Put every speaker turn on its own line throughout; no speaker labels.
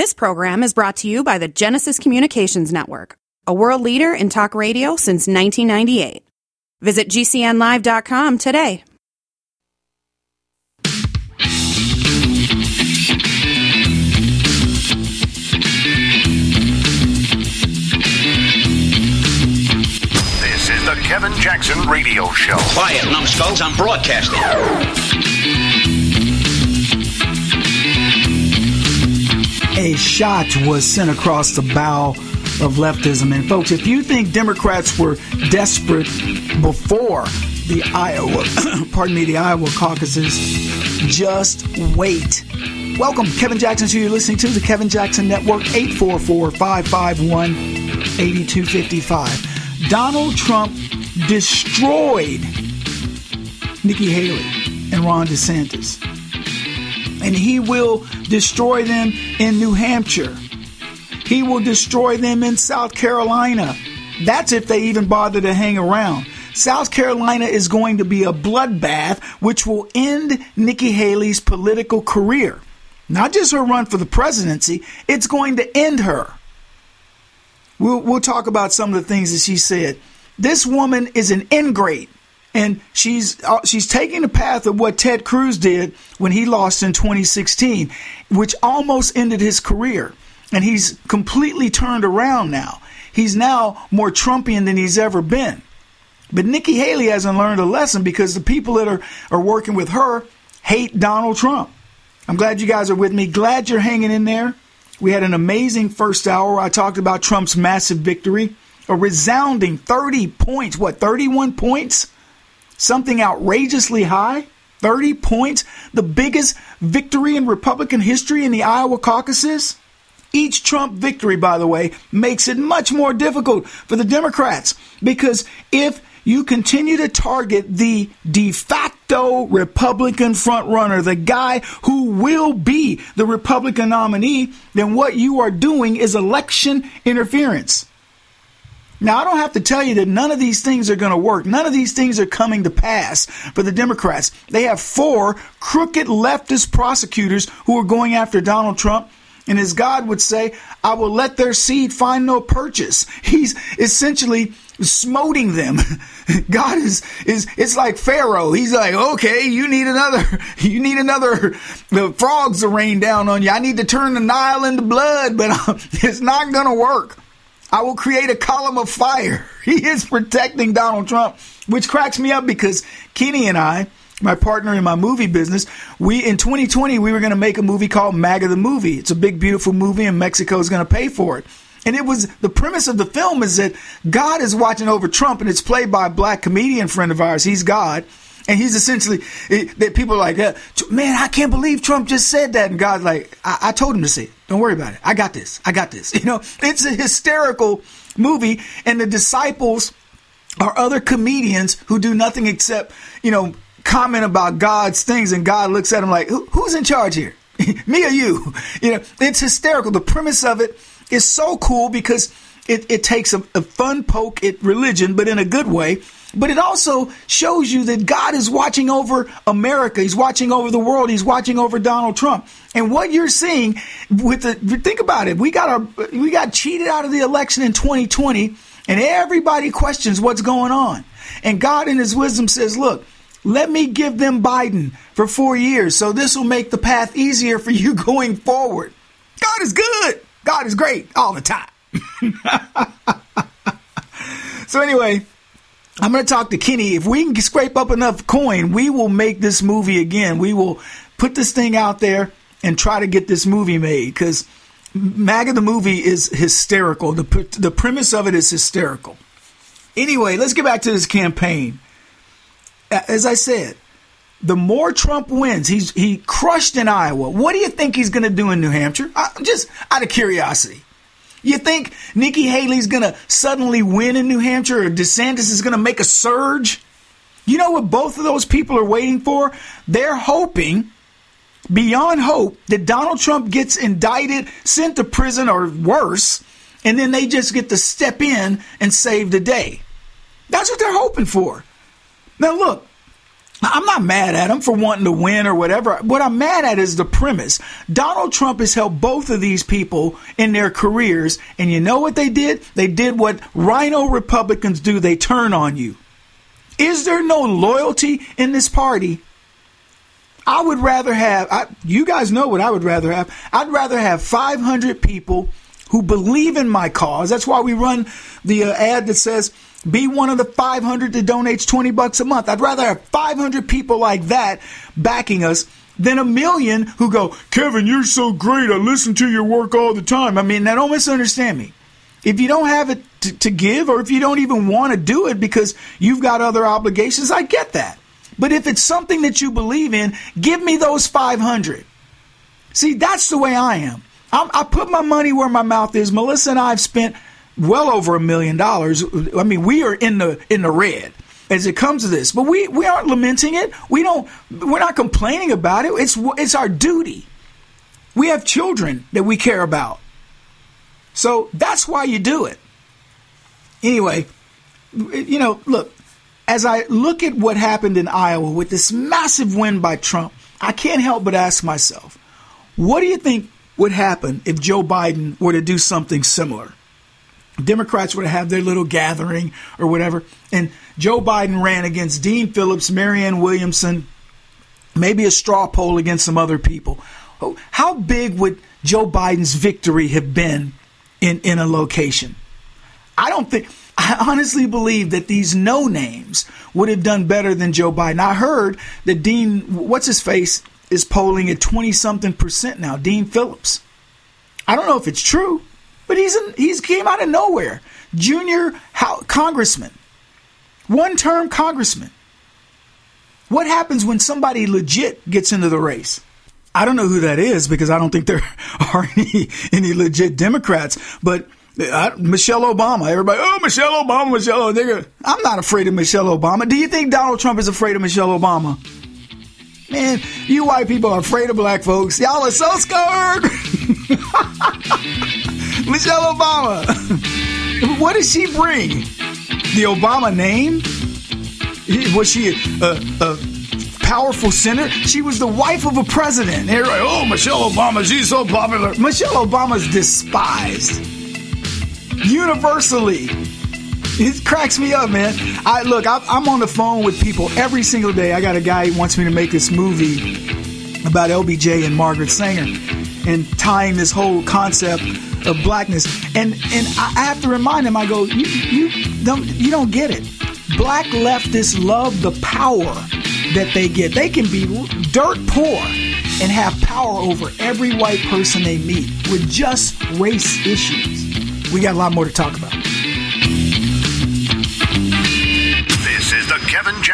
This program is brought to you by the Genesis Communications Network, a world leader in talk radio since 1998. Visit GCNlive.com today.
This is the Kevin Jackson Radio Show.
Quiet, numbskulls, I'm broadcasting.
A shot was sent across the bow of leftism. And folks, if you think Democrats were desperate before the Iowa, pardon me, the Iowa caucuses, just wait. Welcome, Kevin Jackson. So you're listening to the Kevin Jackson Network, 844-551-8255. Donald Trump destroyed Nikki Haley and Ron DeSantis and he will destroy them in New Hampshire. He will destroy them in South Carolina. That's if they even bother to hang around. South Carolina is going to be a bloodbath which will end Nikki Haley's political career. Not just her run for the presidency, it's going to end her. We'll, we'll talk about some of the things that she said. This woman is an ingrate and she's uh, she's taking the path of what Ted Cruz did when he lost in 2016, which almost ended his career. And he's completely turned around now. He's now more Trumpian than he's ever been. But Nikki Haley hasn't learned a lesson because the people that are, are working with her hate Donald Trump. I'm glad you guys are with me. Glad you're hanging in there. We had an amazing first hour. I talked about Trump's massive victory, a resounding 30 points. What, 31 points? Something outrageously high 30 points, the biggest victory in Republican history in the Iowa caucuses. Each Trump victory, by the way, makes it much more difficult for the Democrats because if you continue to target the de facto Republican frontrunner, the guy who will be the Republican nominee, then what you are doing is election interference. Now, I don't have to tell you that none of these things are going to work. None of these things are coming to pass for the Democrats. They have four crooked leftist prosecutors who are going after Donald Trump. And as God would say, I will let their seed find no purchase. He's essentially smoting them. God is is it's like Pharaoh. He's like, okay, you need another, you need another the frogs to rain down on you. I need to turn the Nile into blood, but it's not going to work. I will create a column of fire. He is protecting Donald Trump, which cracks me up because Kenny and I, my partner in my movie business, we in 2020 we were going to make a movie called MAGA the movie. It's a big beautiful movie and Mexico is going to pay for it. And it was the premise of the film is that God is watching over Trump and it's played by a black comedian friend of ours. He's God. And he's essentially that people are like, man, I can't believe Trump just said that. And God's like, I, I told him to say it. Don't worry about it. I got this. I got this. You know, it's a hysterical movie, and the disciples are other comedians who do nothing except, you know, comment about God's things, and God looks at them like, who's in charge here? Me or you? You know, it's hysterical. The premise of it is so cool because it, it takes a, a fun poke at religion, but in a good way but it also shows you that God is watching over America. He's watching over the world. He's watching over Donald Trump. And what you're seeing with the think about it. We got our we got cheated out of the election in 2020 and everybody questions what's going on. And God in his wisdom says, "Look, let me give them Biden for 4 years so this will make the path easier for you going forward." God is good. God is great all the time. so anyway, I'm going to talk to Kenny. If we can scrape up enough coin, we will make this movie again. We will put this thing out there and try to get this movie made because MAGA the movie is hysterical. The, the premise of it is hysterical. Anyway, let's get back to this campaign. As I said, the more Trump wins, he's he crushed in Iowa. What do you think he's going to do in New Hampshire? Uh, just out of curiosity. You think Nikki Haley's going to suddenly win in New Hampshire or DeSantis is going to make a surge? You know what both of those people are waiting for? They're hoping, beyond hope, that Donald Trump gets indicted, sent to prison, or worse, and then they just get to step in and save the day. That's what they're hoping for. Now, look, I'm not mad at him for wanting to win or whatever. What I'm mad at is the premise. Donald Trump has helped both of these people in their careers, and you know what they did? They did what RINO Republicans do. They turn on you. Is there no loyalty in this party? I would rather have, I, you guys know what I would rather have. I'd rather have 500 people who believe in my cause. That's why we run the uh, ad that says, be one of the 500 that donates 20 bucks a month. I'd rather have 500 people like that backing us than a million who go, Kevin, you're so great. I listen to your work all the time. I mean, now don't misunderstand me. If you don't have it to, to give, or if you don't even want to do it because you've got other obligations, I get that. But if it's something that you believe in, give me those 500. See, that's the way I am. I'm, i put my money where my mouth is. Melissa and I have spent well over a million dollars. I mean, we are in the in the red as it comes to this, but we we aren't lamenting it. We don't. We're not complaining about it. It's it's our duty. We have children that we care about, so that's why you do it. Anyway, you know, look. As I look at what happened in Iowa with this massive win by Trump, I can't help but ask myself, what do you think would happen if Joe Biden were to do something similar? Democrats would have their little gathering or whatever. And Joe Biden ran against Dean Phillips, Marianne Williamson, maybe a straw poll against some other people. How big would Joe Biden's victory have been in, in a location? I don't think, I honestly believe that these no names would have done better than Joe Biden. I heard that Dean, what's his face, is polling at 20 something percent now, Dean Phillips. I don't know if it's true. But he's in, he's came out of nowhere. Junior congressman, one term congressman. What happens when somebody legit gets into the race? I don't know who that is because I don't think there are any any legit Democrats. But uh, Michelle Obama, everybody, oh Michelle Obama, Michelle. Obama. I'm not afraid of Michelle Obama. Do you think Donald Trump is afraid of Michelle Obama? Man, you white people are afraid of black folks. Y'all are so scared. Michelle Obama. what does she bring? The Obama name? Was she a, a, powerful senator? She was the wife of a president. Like, oh, Michelle Obama, she's so popular. Michelle Obama's despised universally. It cracks me up, man. I look, I, I'm on the phone with people every single day. I got a guy who wants me to make this movie about LBJ and Margaret Sanger and tying this whole concept of blackness. And and I have to remind him. I go, you you don't you don't get it. Black leftists love the power that they get. They can be dirt poor and have power over every white person they meet with just race issues. We got a lot more to talk about.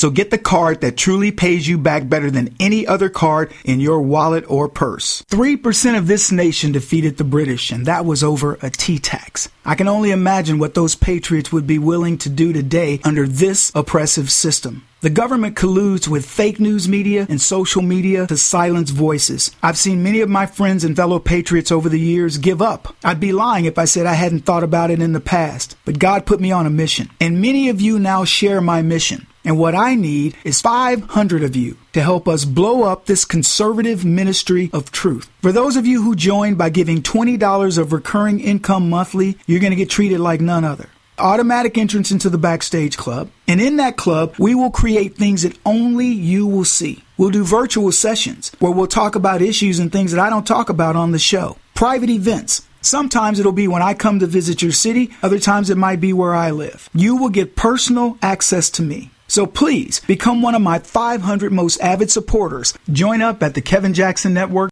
So get the card that truly pays you back better than any other card in your wallet or purse. 3% of this nation defeated the British, and that was over a tea tax. I can only imagine what those patriots would be willing to do today under this oppressive system. The government colludes with fake news media and social media to silence voices. I've seen many of my friends and fellow patriots over the years give up. I'd be lying if I said I hadn't thought about it in the past. But God put me on a mission. And many of you now share my mission. And what I need is 500 of you to help us blow up this conservative ministry of truth. For those of you who join by giving $20 of recurring income monthly, you're going to get treated like none other. Automatic entrance into the Backstage Club. And in that club, we will create things that only you will see. We'll do virtual sessions where we'll talk about issues and things that I don't talk about on the show. Private events. Sometimes it'll be when I come to visit your city, other times it might be where I live. You will get personal access to me. So please become one of my 500 most avid supporters. Join up at the Kevin Jackson Network.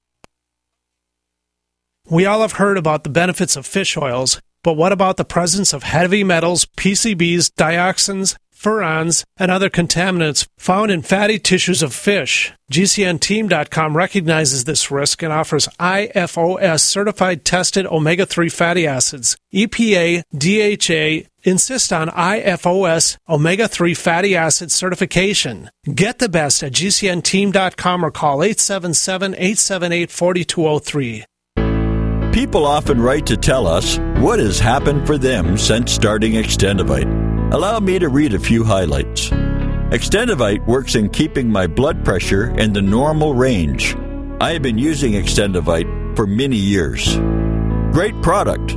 We all have heard about the benefits of fish oils, but what about the presence of heavy metals, PCBs, dioxins, furans, and other contaminants found in fatty tissues of fish. GCNteam.com recognizes this risk and offers IFOS certified tested omega 3 fatty acids. EPA, DHA insist on IFOS omega 3 fatty acid certification. Get the best at GCNteam.com or call 877 878 4203.
People often write to tell us what has happened for them since starting Extendovite. Allow me to read a few highlights. Extendovite works in keeping my blood pressure in the normal range. I have been using Extendovite for many years. Great product.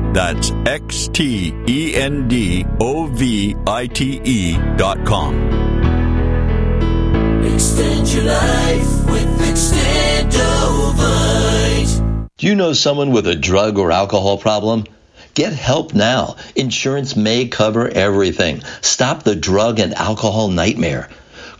That's X T E N D O V I T E.com.
Extend your life with Extendovite.
Do you know someone with a drug or alcohol problem? Get help now. Insurance may cover everything. Stop the drug and alcohol nightmare.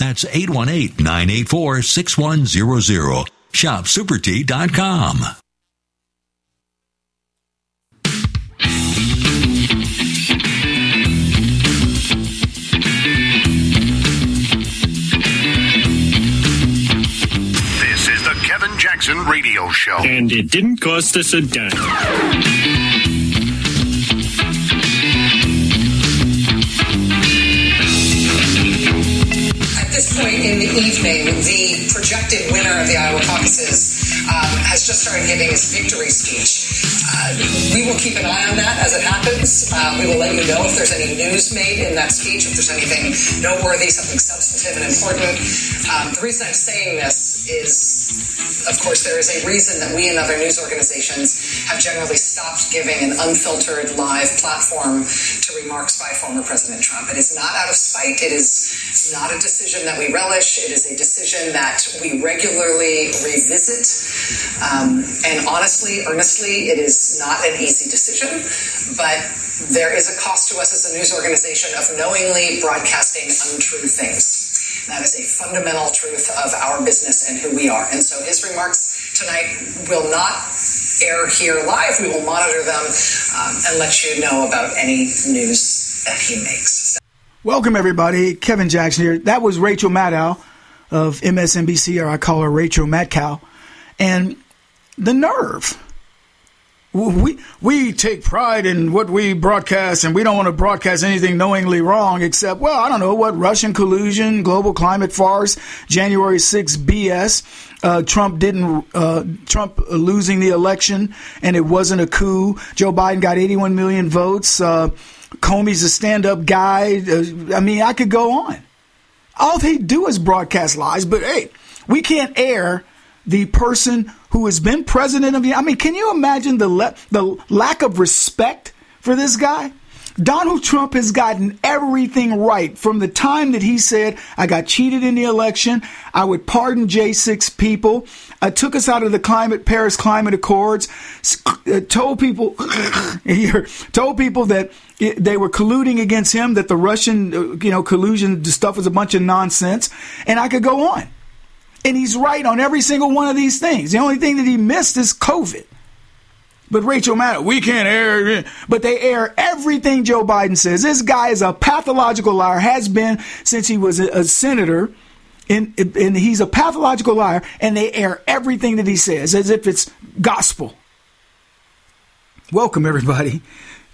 That's 818-984-6100. ShopSuperTea.com.
This is the Kevin Jackson Radio Show.
And it didn't cost us a dime.
Point in the evening, the projected winner of the Iowa caucuses um, has just started giving his victory speech. Uh, we will keep an eye on that as it happens. Uh, we will let you know if there's any news made in that speech, if there's anything noteworthy, something substantive and important. Um, the reason I'm saying this is, of course, there is a reason that we and other news organizations have generally stopped giving an unfiltered live platform to remarks by former President Trump. It is not out of spite. It is not a decision that we relish. It is a decision that we regularly revisit. Um, and honestly, earnestly, it is not an easy decision, but there is a cost to us as a news organization of knowingly broadcasting untrue things. That is a fundamental truth of our business and who we are. And so his remarks tonight will not air here live. We will monitor them um, and let you know about any news that he makes.
Welcome, everybody. Kevin Jackson here. That was Rachel Maddow of MSNBC, or I call her Rachel Madcow. And the nerve we we take pride in what we broadcast, and we don't want to broadcast anything knowingly wrong, except well, I don't know what Russian collusion, global climate farce, January 6 BS. Uh, Trump didn't uh, Trump losing the election, and it wasn't a coup. Joe Biden got 81 million votes. Uh, Comey's a stand-up guy. Uh, I mean, I could go on. All they do is broadcast lies, but hey, we can't air the person who has been president of the. I mean, can you imagine the le- the lack of respect for this guy? Donald Trump has gotten everything right from the time that he said, I got cheated in the election. I would pardon J6 people. I took us out of the climate, Paris Climate Accords, uh, told people, told people that they were colluding against him, that the Russian, uh, you know, collusion stuff was a bunch of nonsense. And I could go on. And he's right on every single one of these things. The only thing that he missed is COVID. But Rachel Maddow, we can't air, but they air everything Joe Biden says. This guy is a pathological liar, has been since he was a, a senator, and, and he's a pathological liar, and they air everything that he says as if it's gospel. Welcome, everybody.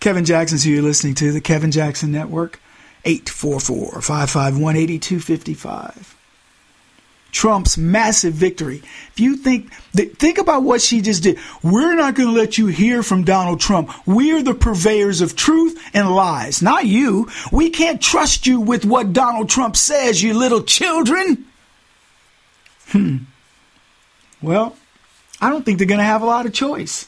Kevin Jackson's who you're listening to, the Kevin Jackson Network, 844 551 8255. Trump's massive victory. If you think think about what she just did. We're not going to let you hear from Donald Trump. We're the purveyors of truth and lies, not you. We can't trust you with what Donald Trump says, you little children. Hmm. Well, I don't think they're going to have a lot of choice.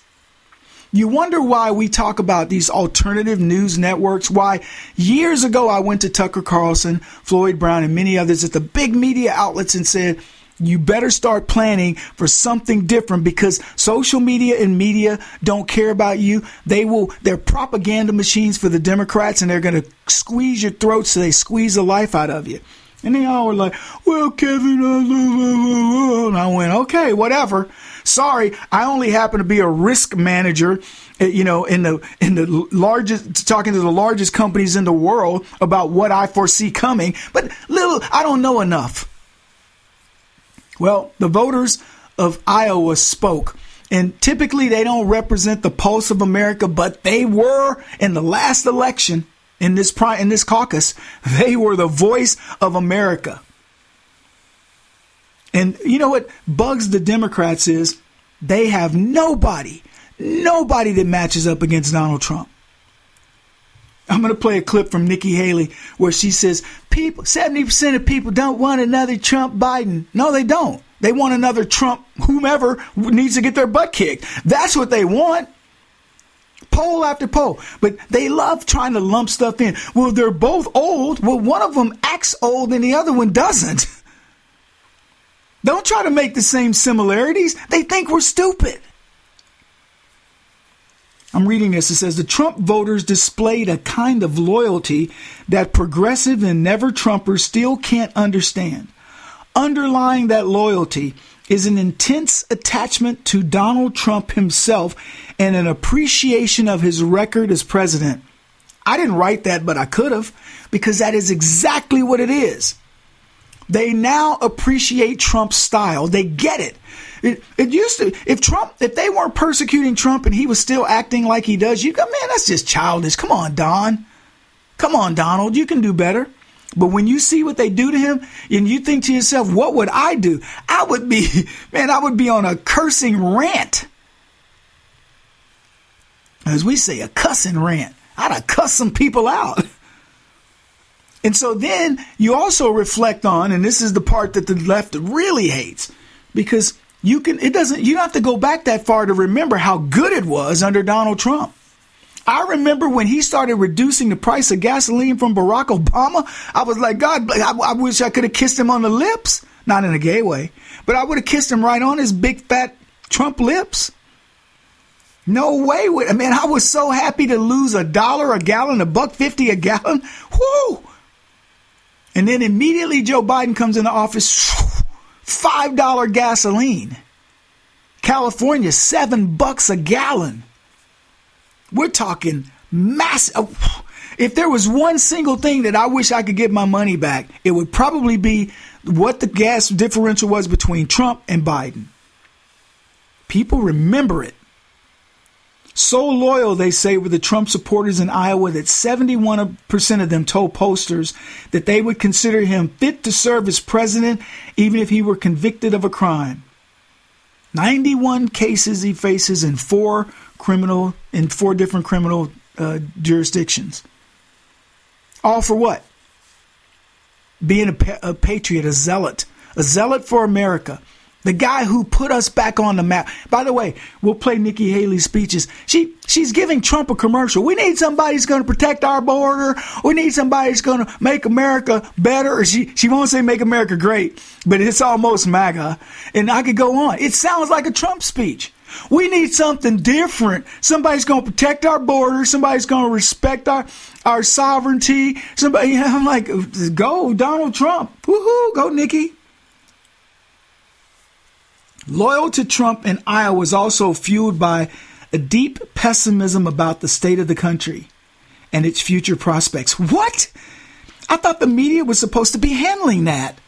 You wonder why we talk about these alternative news networks, why years ago I went to Tucker Carlson, Floyd Brown, and many others at the big media outlets and said, you better start planning for something different because social media and media don't care about you. They will, they're propaganda machines for the Democrats and they're going to squeeze your throat so they squeeze the life out of you. And they all were like, well, Kevin, uh, and I went, okay, whatever. Sorry, I only happen to be a risk manager, eh, you know, in the in the largest talking to the largest companies in the world about what I foresee coming, but little I don't know enough. Well, the voters of Iowa spoke. And typically they don't represent the pulse of America, but they were in the last election in this pri- in this caucus. They were the voice of America. And you know what bugs the Democrats is they have nobody, nobody that matches up against Donald Trump. I'm going to play a clip from Nikki Haley where she says, "People, 70% of people don't want another Trump Biden. No, they don't. They want another Trump whomever needs to get their butt kicked. That's what they want." Poll after poll, but they love trying to lump stuff in. Well, they're both old. Well, one of them acts old and the other one doesn't. Don't try to make the same similarities. They think we're stupid. I'm reading this. It says the Trump voters displayed a kind of loyalty that progressive and never Trumpers still can't understand. Underlying that loyalty is an intense attachment to Donald Trump himself and an appreciation of his record as president. I didn't write that, but I could have, because that is exactly what it is. They now appreciate Trump's style. They get it. It, it used to, if Trump, if they weren't persecuting Trump and he was still acting like he does, you go, man, that's just childish. Come on, Don. Come on, Donald. You can do better. But when you see what they do to him and you think to yourself, what would I do? I would be, man, I would be on a cursing rant. As we say, a cussing rant. I'd have cussed some people out. And so then you also reflect on, and this is the part that the left really hates, because you can it doesn't you don't have to go back that far to remember how good it was under Donald Trump. I remember when he started reducing the price of gasoline from Barack Obama. I was like, God, I, I wish I could have kissed him on the lips, not in a gay way, but I would have kissed him right on his big fat Trump lips. No way would I mean I was so happy to lose a dollar a gallon, a buck fifty a gallon. Whoo! And then immediately Joe Biden comes into office, $5 gasoline. California, seven bucks a gallon. We're talking massive. Uh, if there was one single thing that I wish I could get my money back, it would probably be what the gas differential was between Trump and Biden. People remember it. So loyal, they say, were the Trump supporters in Iowa that 71% of them told posters that they would consider him fit to serve as president even if he were convicted of a crime. 91 cases he faces in four criminal in four different criminal uh, jurisdictions. All for what? Being a, pa- a patriot, a zealot, a zealot for America. The guy who put us back on the map. By the way, we'll play Nikki Haley's speeches. She she's giving Trump a commercial. We need somebody who's going to protect our border. We need somebody who's going to make America better. She she won't say make America great, but it's almost MAGA. And I could go on. It sounds like a Trump speech. We need something different. Somebody's going to protect our border. Somebody's going to respect our our sovereignty. Somebody, I'm like, go Donald Trump. Woohoo! Go Nikki. Loyal to Trump in Iowa was also fueled by a deep pessimism about the state of the country and its future prospects. What? I thought the media was supposed to be handling that.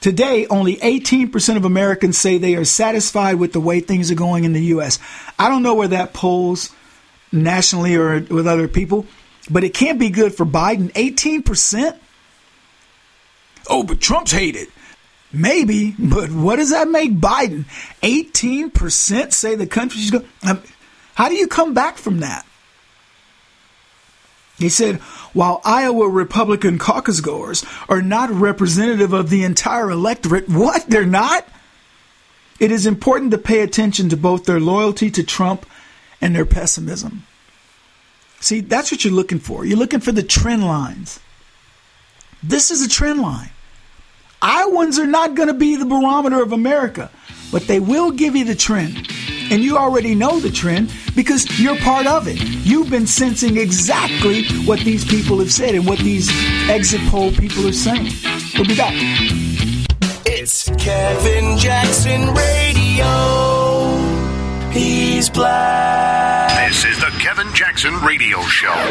Today, only 18% of Americans say they are satisfied with the way things are going in the U.S. I don't know where that polls nationally or with other people, but it can't be good for Biden. 18%? Oh, but Trump's hated. Maybe, but what does that make Biden? 18% say the country's going. Um, how do you come back from that? He said, while Iowa Republican caucus goers are not representative of the entire electorate, what? They're not? It is important to pay attention to both their loyalty to Trump and their pessimism. See, that's what you're looking for. You're looking for the trend lines. This is a trend line. Iowans are not going to be the barometer of America, but they will give you the trend. And you already know the trend because you're part of it. You've been sensing exactly what these people have said and what these exit poll people are saying. We'll be back.
It's Kevin Jackson Radio. He's black.
This is the Kevin Jackson Radio Show.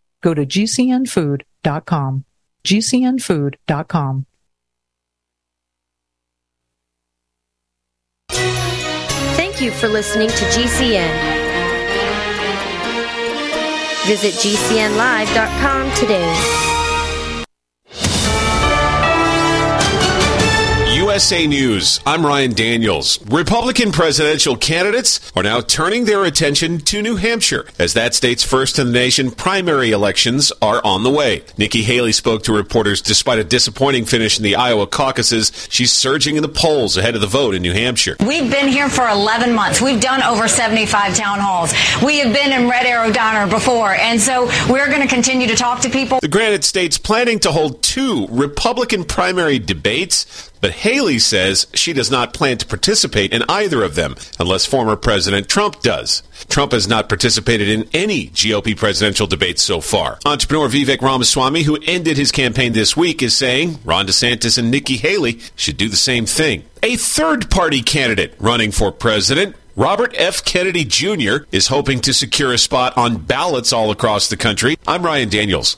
Go to gcnfood.com. gcnfood.com.
Thank you for listening to GCN. Visit GCNlive.com today.
USA News. I'm Ryan Daniels. Republican presidential candidates are now turning their attention to New Hampshire as that state's first in the nation primary elections are on the way. Nikki Haley spoke to reporters despite a disappointing finish in the Iowa caucuses. She's surging in the polls ahead of the vote in New Hampshire.
We've been here for 11 months. We've done over 75 town halls. We have been in Red Arrow Diner before, and so we're going to continue to talk to people.
The Granite State's planning to hold two Republican primary debates but Haley says she does not plan to participate in either of them unless former President Trump does. Trump has not participated in any GOP presidential debates so far. Entrepreneur Vivek Ramaswamy, who ended his campaign this week, is saying Ron DeSantis and Nikki Haley should do the same thing. A third party candidate running for president Robert F. Kennedy Jr. is hoping to secure a spot on ballots all across the country. I'm Ryan Daniels.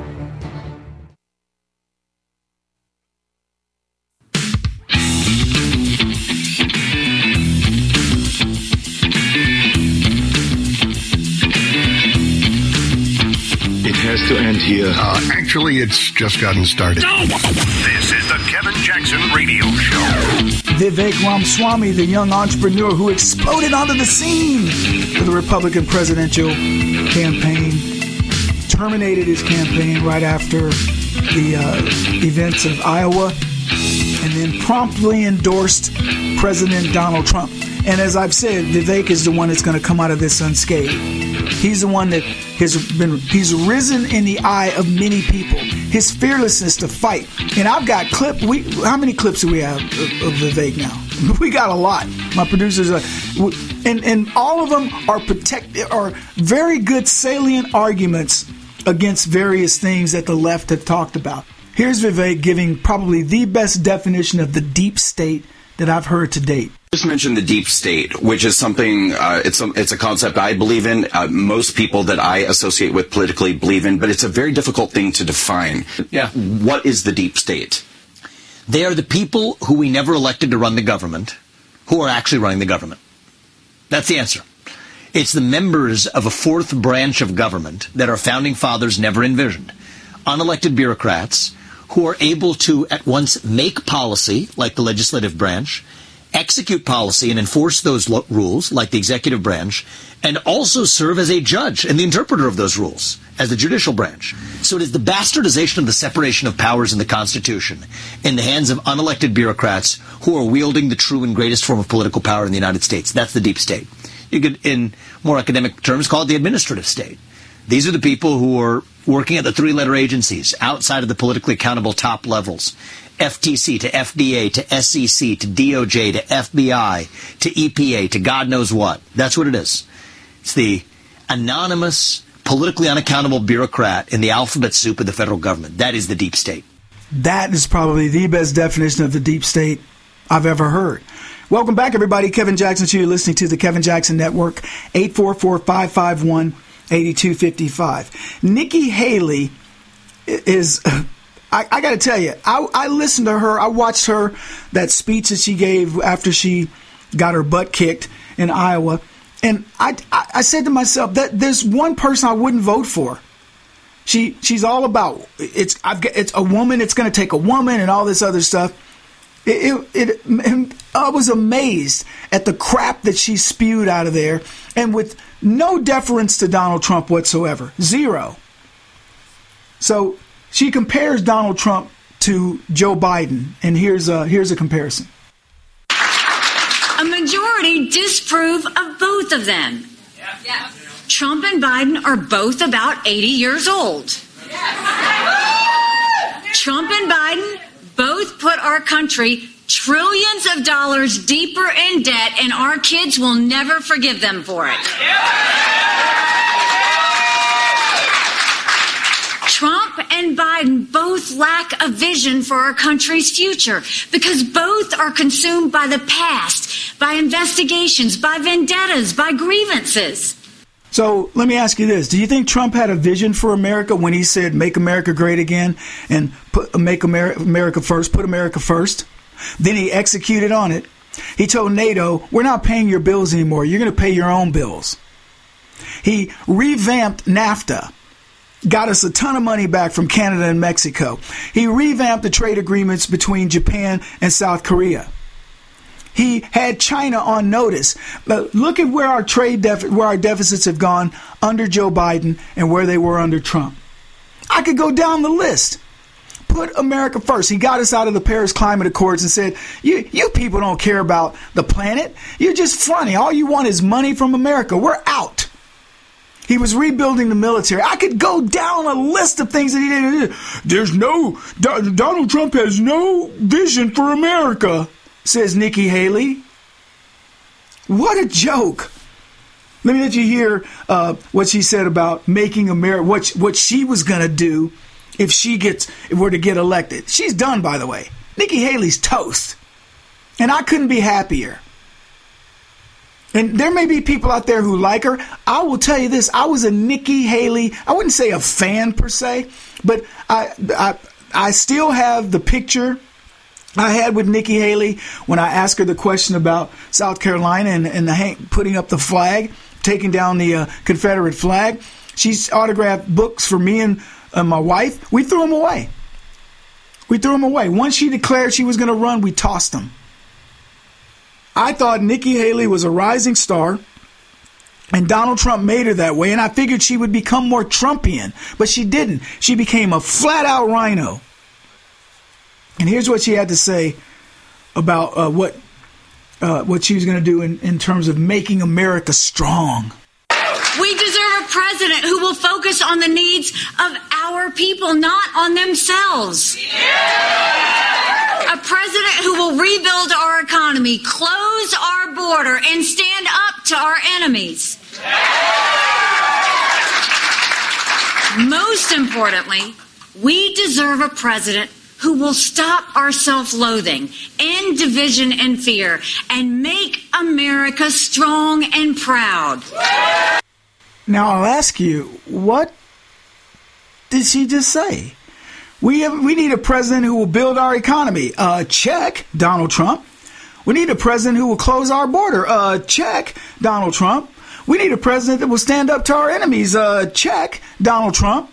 Has to end here.
Uh, actually, it's just gotten started.
This is the Kevin Jackson Radio Show.
Vivek Ramaswamy, the young entrepreneur who exploded onto the scene for the Republican presidential campaign, terminated his campaign right after the uh, events of Iowa, and then promptly endorsed President Donald Trump. And as I've said, Vivek is the one that's going to come out of this unscathed. He's the one that has been he's risen in the eye of many people. His fearlessness to fight. And I've got clip. We how many clips do we have of, of Vivek now? We got a lot. My producers are, and and all of them are protect are very good salient arguments against various things that the left have talked about. Here's Vivek giving probably the best definition of the deep state that I've heard to date
just mentioned the deep state, which is something, uh, it's, a, it's a concept I believe in. Uh, most people that I associate with politically believe in, but it's a very difficult thing to define.
Yeah.
What is the deep state?
They are the people who we never elected to run the government who are actually running the government. That's the answer. It's the members of a fourth branch of government that our founding fathers never envisioned. Unelected bureaucrats who are able to at once make policy, like the legislative branch, execute policy and enforce those lo- rules, like the executive branch, and also serve as a judge and the interpreter of those rules as the judicial branch. So it is the bastardization of the separation of powers in the Constitution in the hands of unelected bureaucrats who are wielding the true and greatest form of political power in the United States. That's the deep state. You could, in more academic terms, call it the administrative state. These are the people who are working at the three letter agencies outside of the politically accountable top levels FTC to FDA to SEC to DOJ to FBI to EPA to God knows what. That's what it is. It's the anonymous, politically unaccountable bureaucrat in the alphabet soup of the federal government. That is the deep state.
That is probably the best definition of the deep state I've ever heard. Welcome back, everybody. Kevin Jackson, so you're listening to the Kevin Jackson Network, 844 551 8255. Nikki Haley is I, I got to tell you, I, I listened to her. I watched her that speech that she gave after she got her butt kicked in Iowa, and I, I, I said to myself that there's one person I wouldn't vote for. She she's all about it's I've got, it's a woman. It's going to take a woman and all this other stuff. It, it, it, I was amazed at the crap that she spewed out of there, and with no deference to Donald Trump whatsoever, zero. So she compares Donald Trump to Joe Biden, and here's a, here's a comparison.
A majority disapprove of both of them. Trump and Biden are both about 80 years old. Trump and Biden both put our country trillions of dollars deeper in debt, and our kids will never forgive them for it. Trump Biden both lack a vision for our country's future because both are consumed by the past, by investigations, by vendettas, by grievances.
So let me ask you this: Do you think Trump had a vision for America when he said "Make America Great Again" and put "Make America First"? Put America first. Then he executed on it. He told NATO, "We're not paying your bills anymore. You're going to pay your own bills." He revamped NAFTA got us a ton of money back from Canada and Mexico. He revamped the trade agreements between Japan and South Korea. He had China on notice. But look at where our trade defi- where our deficits have gone under Joe Biden and where they were under Trump. I could go down the list. Put America first. He got us out of the Paris Climate Accords and said, "You you people don't care about the planet. You're just funny. All you want is money from America. We're out." He was rebuilding the military. I could go down a list of things that he do. There's no, Donald Trump has no vision for America, says Nikki Haley. What a joke. Let me let you hear uh, what she said about making America, what, what she was going to do if she gets, if were to get elected. She's done, by the way. Nikki Haley's toast. And I couldn't be happier. And there may be people out there who like her. I will tell you this: I was a Nikki Haley. I wouldn't say a fan per se, but I I, I still have the picture I had with Nikki Haley when I asked her the question about South Carolina and, and the, putting up the flag, taking down the uh, Confederate flag. She's autographed books for me and uh, my wife. We threw them away. We threw them away. Once she declared she was going to run, we tossed them. I thought Nikki Haley was a rising star. And Donald Trump made her that way, and I figured she would become more Trumpian, but she didn't. She became a flat out RINO. And here's what she had to say about uh, what uh, what she was going to do in, in terms of making America strong.
We deserve a president who will focus on the needs of our people, not on themselves. A president who will rebuild our economy, close our border, and stand up to our enemies. Most importantly, we deserve a president who will stop our self loathing, end division and fear, and make America strong and proud.
Now I'll ask you, what did she just say? We have, we need a president who will build our economy. Uh, check, Donald Trump. We need a president who will close our border. Uh, check, Donald Trump. We need a president that will stand up to our enemies. Uh, check, Donald Trump.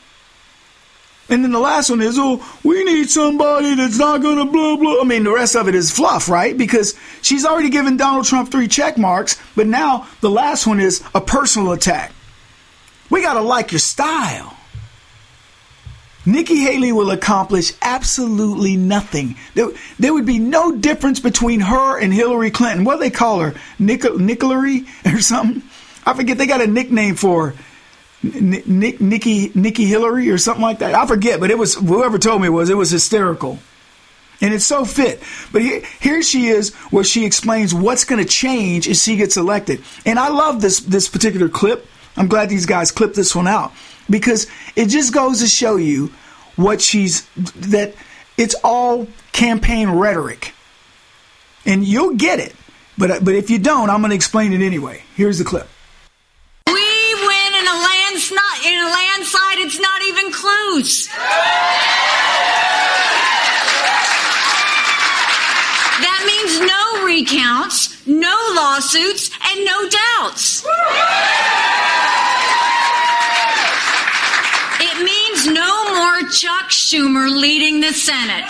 And then the last one is, oh, we need somebody that's not going to blah, blah. I mean, the rest of it is fluff, right? Because she's already given Donald Trump three check marks, but now the last one is a personal attack. We got to like your style. Nikki Haley will accomplish absolutely nothing. There, there, would be no difference between her and Hillary Clinton. What do they call her? Nick, Nickelary or something? I forget. They got a nickname for her. Nick, Nikki, Nikki Hillary or something like that. I forget, but it was whoever told me it was. It was hysterical, and it's so fit. But here, here she is, where she explains what's going to change if she gets elected. And I love this this particular clip I'm glad these guys clipped this one out because it just goes to show you what she's that it's all campaign rhetoric. And you'll get it. But but if you don't, I'm going to explain it anyway. Here's the clip.
We win in a landslide. In a landslide, it's not even close. That means no recounts, no lawsuits, and no doubts. It means no more Chuck Schumer leading the Senate.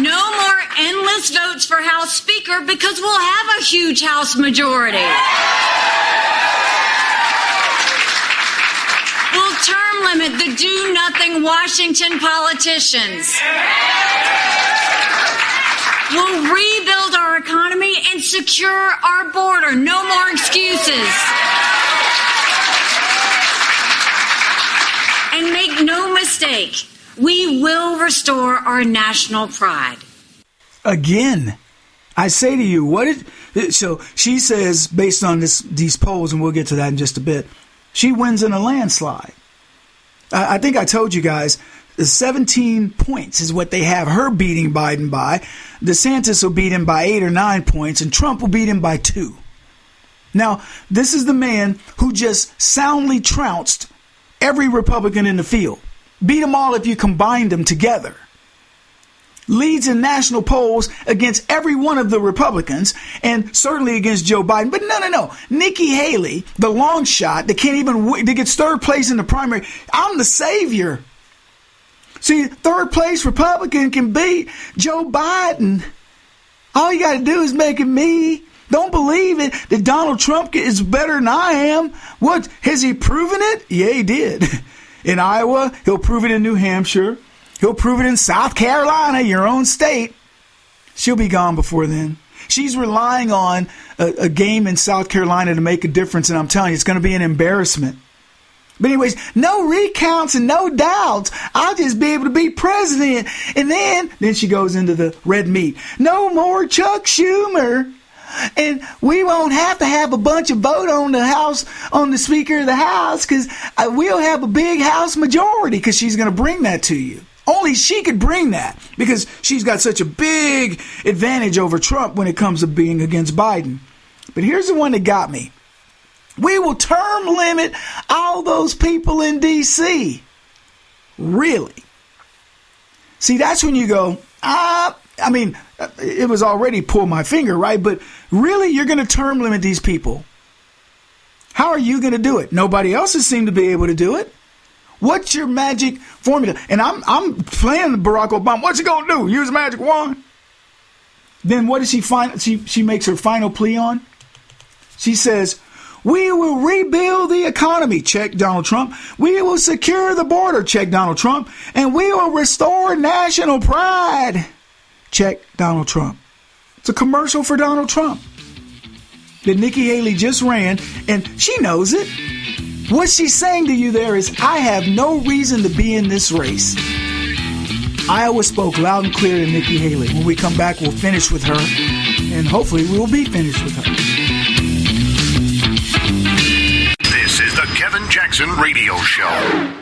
No more endless votes for House Speaker because we'll have a huge House majority. We'll term limit the do nothing Washington politicians. We'll rebuild our economy and secure our border. No more excuses. And make no mistake, we will restore our national pride.
Again, I say to you, what is so? She says, based on this these polls, and we'll get to that in just a bit, she wins in a landslide. I, I think I told you guys 17 points is what they have her beating Biden by. DeSantis will beat him by eight or nine points, and Trump will beat him by two. Now, this is the man who just soundly trounced every Republican in the field. Beat them all if you combine them together. Leads in national polls against every one of the Republicans and certainly against Joe Biden. But no, no, no. Nikki Haley, the long shot that can't even, that gets third place in the primary. I'm the savior. See, third place Republican can beat Joe Biden. All you got to do is make it me. Don't believe it that Donald Trump is better than I am. What has he proven it? Yeah, he did. In Iowa, he'll prove it in New Hampshire. He'll prove it in South Carolina, your own state. She'll be gone before then. She's relying on a, a game in South Carolina to make a difference, and I'm telling you, it's going to be an embarrassment. But anyways, no recounts and no doubts. I'll just be able to be president. And then, then she goes into the red meat. No more Chuck Schumer. And we won't have to have a bunch of vote on the House, on the Speaker of the House, because uh, we'll have a big House majority, because she's going to bring that to you. Only she could bring that because she's got such a big advantage over Trump when it comes to being against Biden. But here's the one that got me. We will term limit all those people in D.C. Really? See, that's when you go, ah, I mean, it was already pull my finger, right? But really, you're going to term limit these people. How are you going to do it? Nobody else has seemed to be able to do it. What's your magic formula? And I'm I'm playing Barack Obama. What's he gonna do? Use magic wand? Then what does she find? She she makes her final plea on. She says, "We will rebuild the economy." Check Donald Trump. We will secure the border. Check Donald Trump, and we will restore national pride. Check Donald Trump. It's a commercial for Donald Trump that Nikki Haley just ran, and she knows it. What she's saying to you there is, I have no reason to be in this race. Iowa spoke loud and clear to Nikki Haley. When we come back, we'll finish with her, and hopefully, we will be finished with her.
This is the Kevin Jackson Radio Show.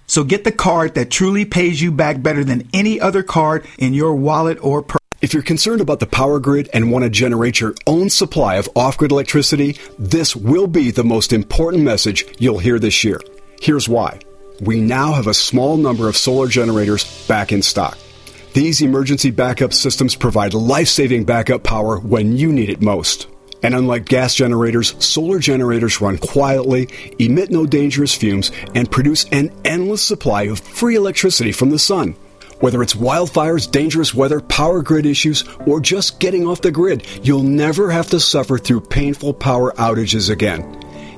So get the card that truly pays you back better than any other card in your wallet or purse.
If you're concerned about the power grid and want to generate your own supply of off grid electricity, this will be the most important message you'll hear this year. Here's why. We now have a small number of solar generators back in stock. These emergency backup systems provide life saving backup power when you need it most. And unlike gas generators, solar generators run quietly, emit no dangerous fumes, and produce an endless supply of free electricity from the sun. Whether it's wildfires, dangerous weather, power grid issues, or just getting off the grid, you'll never have to suffer through painful power outages again.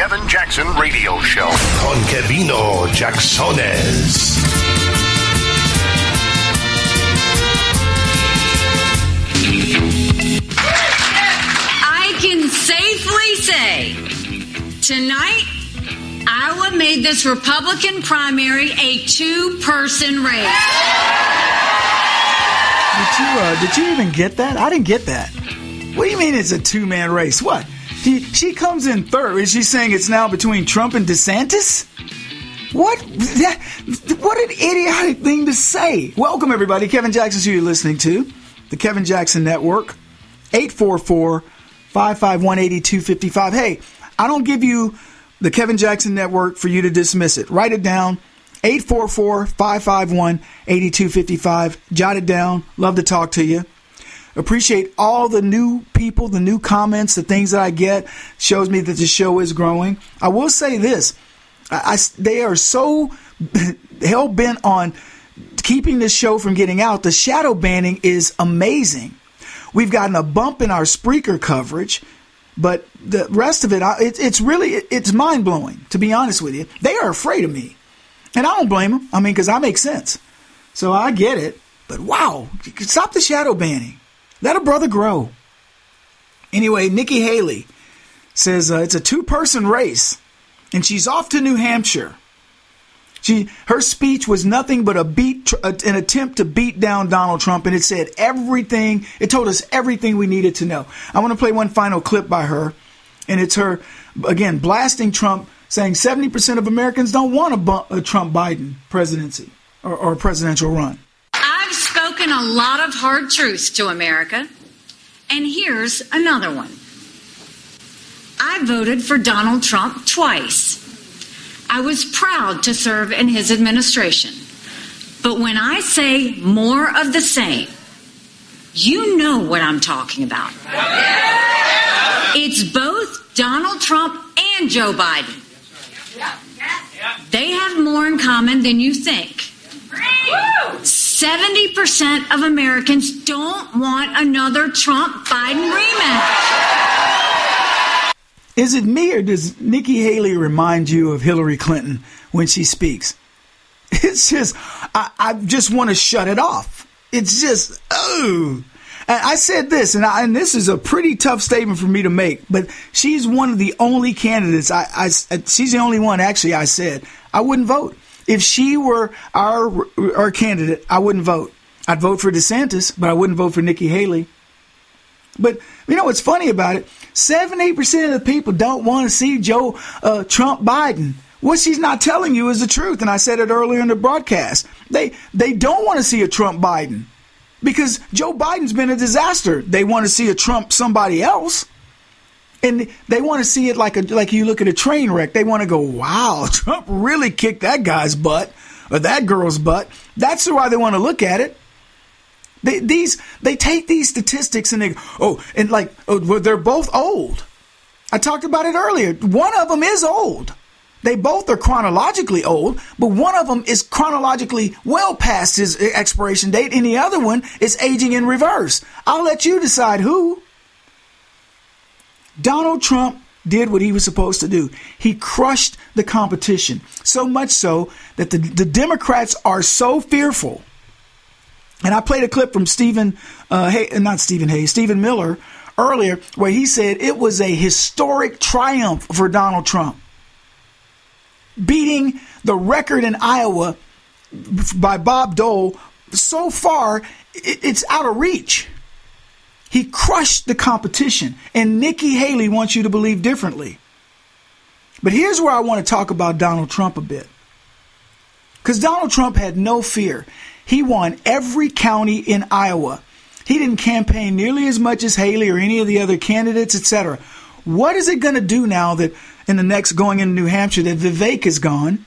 Kevin Jackson Radio Show.
Con Kevino Jacksones.
I can safely say tonight, Iowa made this Republican primary a two person race.
Did you, uh, did you even get that? I didn't get that. What do you mean it's a two man race? What? She, she comes in third. Is she saying it's now between Trump and DeSantis? What? That, what an idiotic thing to say. Welcome, everybody. Kevin Jackson, who you're listening to. The Kevin Jackson Network. 844 551 8255. Hey, I don't give you the Kevin Jackson Network for you to dismiss it. Write it down 844 551 8255. Jot it down. Love to talk to you. Appreciate all the new people, the new comments, the things that I get. Shows me that the show is growing. I will say this I, I they are so hell bent on keeping this show from getting out. The shadow banning is amazing. We've gotten a bump in our Spreaker coverage. But the rest of it, it it's really it's mind blowing. To be honest with you, they are afraid of me, and I don't blame them. I mean, because I make sense, so I get it. But wow, stop the shadow banning. Let a brother grow. Anyway, Nikki Haley says uh, it's a two person race, and she's off to New Hampshire. She her speech was nothing but a beat an attempt to beat down Donald Trump and it said everything it told us everything we needed to know. I want to play one final clip by her and it's her again blasting Trump saying 70% of Americans don't want a, a Trump Biden presidency or, or presidential run.
Spoken a lot of hard truths to America and here's another one. I voted for Donald Trump twice. I was proud to serve in his administration. But when I say more of the same, you know what I'm talking about. It's both Donald Trump and Joe Biden. They have more in common than you think. 70% of Americans don't want another Trump Biden rematch.
Is it me or does Nikki Haley remind you of Hillary Clinton when she speaks? It's just, I, I just want to shut it off. It's just, oh. I said this, and, I, and this is a pretty tough statement for me to make, but she's one of the only candidates. I, I, she's the only one, actually, I said I wouldn't vote. If she were our, our candidate, I wouldn't vote. I'd vote for DeSantis, but I wouldn't vote for Nikki Haley. But you know what's funny about it? 78% of the people don't want to see Joe uh, Trump Biden. What she's not telling you is the truth, and I said it earlier in the broadcast. They they don't want to see a Trump Biden because Joe Biden's been a disaster. They want to see a Trump somebody else, and they want to see it like a like you look at a train wreck. They want to go, "Wow, Trump really kicked that guy's butt or that girl's butt." That's why they want to look at it. They, these they take these statistics and they oh and like oh, well, they're both old. I talked about it earlier. One of them is old. They both are chronologically old, but one of them is chronologically well past his expiration date, and the other one is aging in reverse. I'll let you decide who. Donald Trump did what he was supposed to do. He crushed the competition, so much so that the, the Democrats are so fearful and I played a clip from Stephen, uh, Hay- not Stephen Hayes, Stephen Miller earlier, where he said it was a historic triumph for Donald Trump, beating the record in Iowa by Bob Dole. So far, it's out of reach. He crushed the competition, and Nikki Haley wants you to believe differently. But here's where I want to talk about Donald Trump a bit. Because Donald Trump had no fear. He won every county in Iowa. He didn't campaign nearly as much as Haley or any of the other candidates, etc. What is it going to do now that in the next going into New Hampshire that Vivek is gone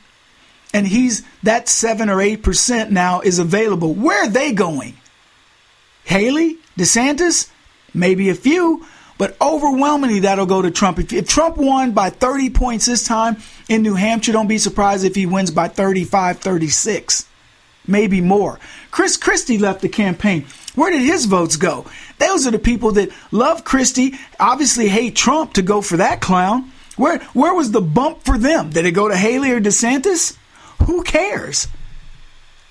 and he's that 7 or 8% now is available? Where are they going? Haley, DeSantis, maybe a few, but overwhelmingly that'll go to Trump. If, if, Trump won by 30 points this time in New Hampshire, don't be surprised if he wins by 35, 36 maybe more. Chris Christie left the campaign. Where did his votes go? Those are the people that love Christie, obviously hate Trump to go for that clown. Where where was the bump for them? Did it go to Haley or DeSantis? Who cares?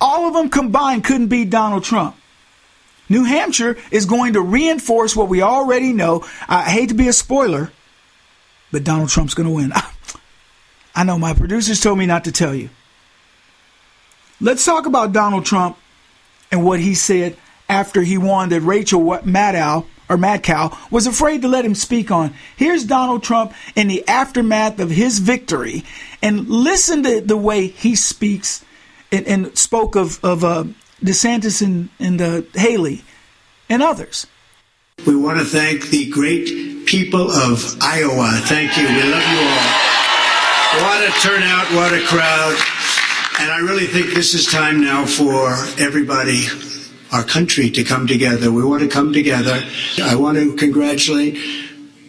All of them combined couldn't beat Donald Trump. New Hampshire is going to reinforce what we already know. I hate to be a spoiler, but Donald Trump's going to win. I know my producers told me not to tell you. Let's talk about Donald Trump and what he said after he won that Rachel Maddow or Madcow was afraid to let him speak on. Here's Donald Trump in the aftermath of his victory, and listen to the way he speaks and, and spoke of of uh, DeSantis and, and uh, Haley and others.
We want to thank the great people of Iowa. Thank you. We love you all. What a turnout! What a crowd! And I really think this is time now for everybody, our country, to come together. We want to come together. I want to congratulate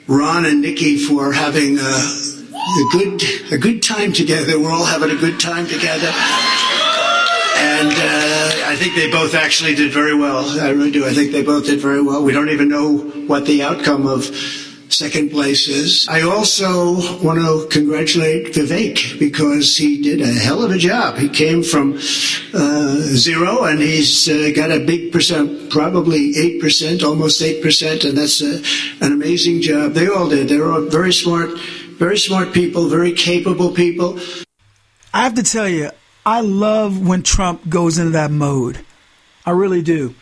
Ron and Nikki for having a, a good a good time together. We're all having a good time together. And uh, I think they both actually did very well. I really do. I think they both did very well. We don't even know what the outcome of second place is. I also want to congratulate Vivek because he did a hell of a job. He came from uh, zero and he's uh, got a big percent, probably 8%, almost 8%, and that's uh, an amazing job. They all did. They're all very smart, very smart people, very capable people.
I have to tell you, I love when Trump goes into that mode. I really do.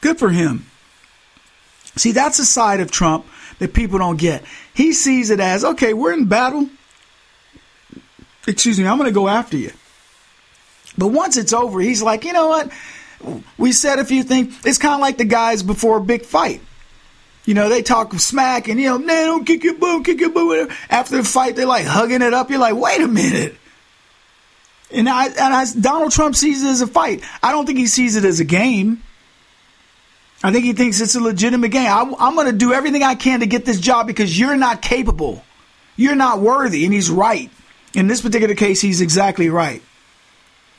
Good for him. See, that's a side of Trump that people don't get. He sees it as, okay, we're in battle. Excuse me, I'm going to go after you. But once it's over, he's like, you know what? We said a few things. It's kind of like the guys before a big fight. You know, they talk smack and, you know, man, don't kick your boo, kick your boo. After the fight, they're like hugging it up. You're like, wait a minute. And I, and I, Donald Trump sees it as a fight. I don't think he sees it as a game. I think he thinks it's a legitimate game. I, I'm going to do everything I can to get this job because you're not capable. You're not worthy. And he's right. In this particular case, he's exactly right.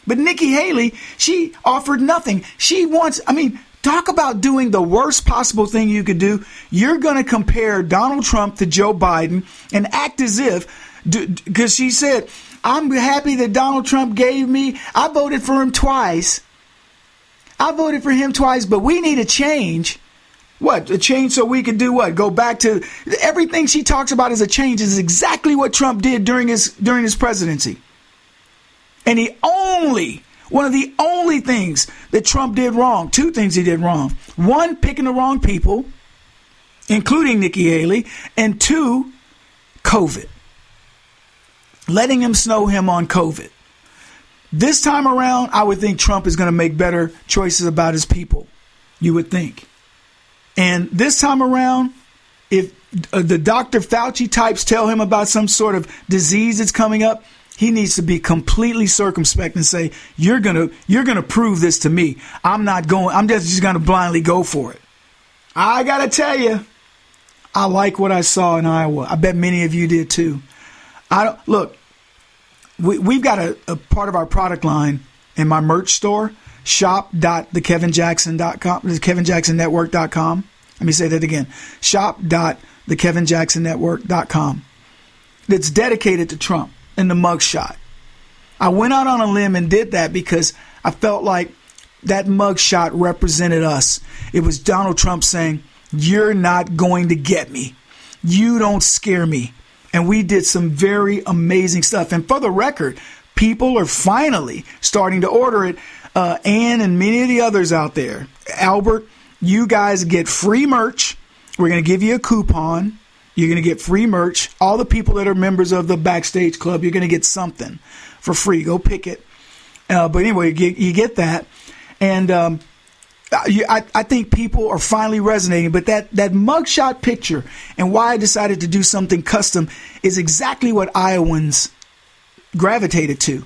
But Nikki Haley, she offered nothing. She wants, I mean, talk about doing the worst possible thing you could do. You're going to compare Donald Trump to Joe Biden and act as if, because she said, I'm happy that Donald Trump gave me, I voted for him twice. I voted for him twice, but we need a change. What? A change so we can do what? Go back to everything she talks about as a change is exactly what Trump did during his during his presidency. And the only one of the only things that Trump did wrong, two things he did wrong. One, picking the wrong people, including Nikki Haley, and two, COVID. Letting him snow him on COVID. This time around, I would think Trump is going to make better choices about his people. You would think. And this time around, if uh, the Dr. Fauci types tell him about some sort of disease that's coming up, he needs to be completely circumspect and say, "You're gonna, you're gonna prove this to me. I'm not going. I'm just, just gonna blindly go for it." I gotta tell you, I like what I saw in Iowa. I bet many of you did too. I don't look we, we've got a, a part of our product line in my merch store, shop.thekevinjackson.com, kevinjacksonnetwork.com. Let me say that again, shop.thekevinjacksonnetwork.com. That's dedicated to Trump and the mugshot. I went out on a limb and did that because I felt like that mugshot represented us. It was Donald Trump saying, You're not going to get me. You don't scare me and we did some very amazing stuff. And for the record, people are finally starting to order it. Uh, Ann and many of the others out there, Albert, you guys get free merch. We're going to give you a coupon. You're going to get free merch. All the people that are members of the Backstage Club, you're going to get something for free. Go pick it. Uh, but anyway, you get, you get that. And um, I, I think people are finally resonating. But that, that mugshot picture and why I decided to do something custom is exactly what Iowans gravitated to.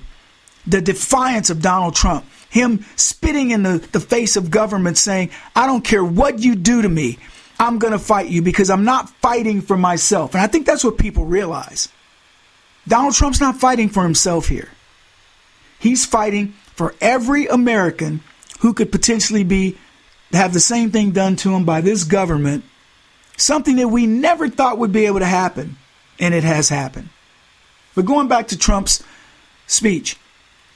The defiance of Donald Trump, him spitting in the, the face of government saying, I don't care what you do to me, I'm going to fight you because I'm not fighting for myself. And I think that's what people realize. Donald Trump's not fighting for himself here. He's fighting for every American who could potentially be have the same thing done to him by this government, something that we never thought would be able to happen, and it has happened. But going back to Trump's speech,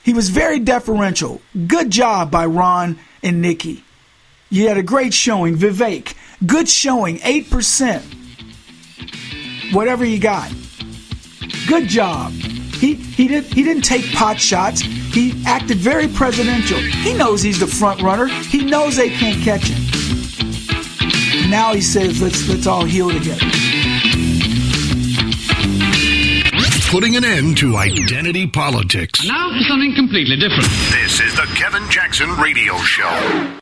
he was very deferential. Good job by Ron and Nikki. You had a great showing. Vivek, good showing, 8%. Whatever you got. Good job. He, he, did, he didn't take pot shots. He acted very presidential. He knows he's the front runner. He knows they can't catch him. Now he says, let's, let's all heal together.
Putting an end to identity politics.
Now for something completely different. This is the Kevin Jackson Radio Show.